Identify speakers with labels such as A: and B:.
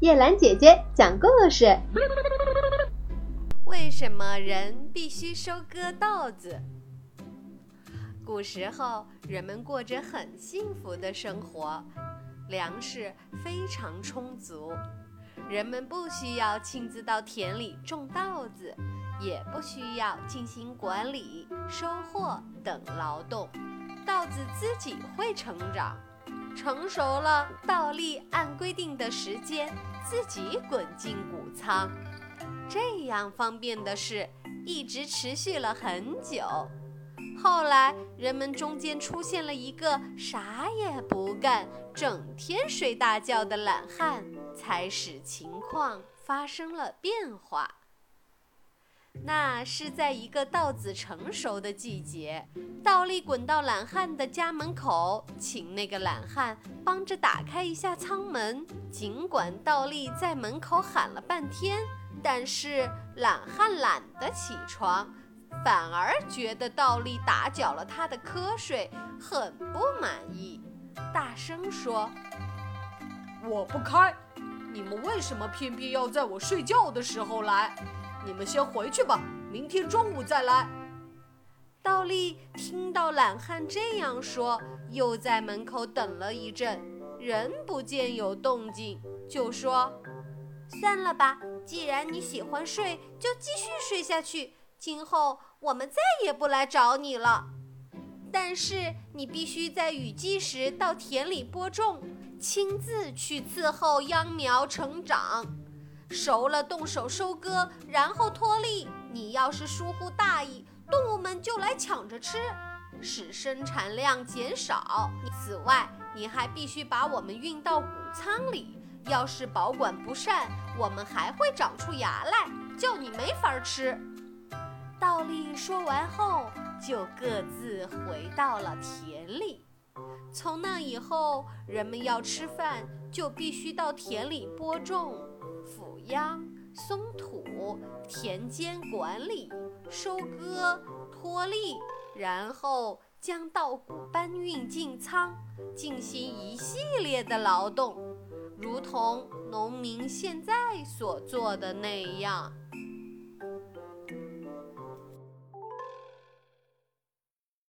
A: 叶兰姐姐讲故事。
B: 为什么人必须收割稻子？古时候，人们过着很幸福的生活，粮食非常充足，人们不需要亲自到田里种稻子，也不需要进行管理、收获等劳动，稻子自己会成长。成熟了，倒立按规定的时间自己滚进谷仓。这样方便的事一直持续了很久。后来，人们中间出现了一个啥也不干、整天睡大觉的懒汉，才使情况发生了变化。那是在一个稻子成熟的季节，稻粒滚到懒汉的家门口，请那个懒汉帮着打开一下舱门。尽管倒立在门口喊了半天，但是懒汉懒得起床，反而觉得倒立打搅了他的瞌睡，很不满意，大声说：“
C: 我不开，你们为什么偏偏要在我睡觉的时候来？”你们先回去吧，明天中午再来。
B: 倒立听到懒汉这样说，又在门口等了一阵，仍不见有动静，就说：“算了吧，既然你喜欢睡，就继续睡下去。今后我们再也不来找你了。但是你必须在雨季时到田里播种，亲自去伺候秧苗成长。”熟了，动手收割，然后脱粒。你要是疏忽大意，动物们就来抢着吃，使生产量减少。此外，你还必须把我们运到谷仓里。要是保管不善，我们还会长出芽来，叫你没法吃。倒立说完后，就各自回到了田里。从那以后，人们要吃饭，就必须到田里播种。秧、松土、田间管理、收割、脱粒，然后将稻谷搬运进仓，进行一系列的劳动，如同农民现在所做的那样。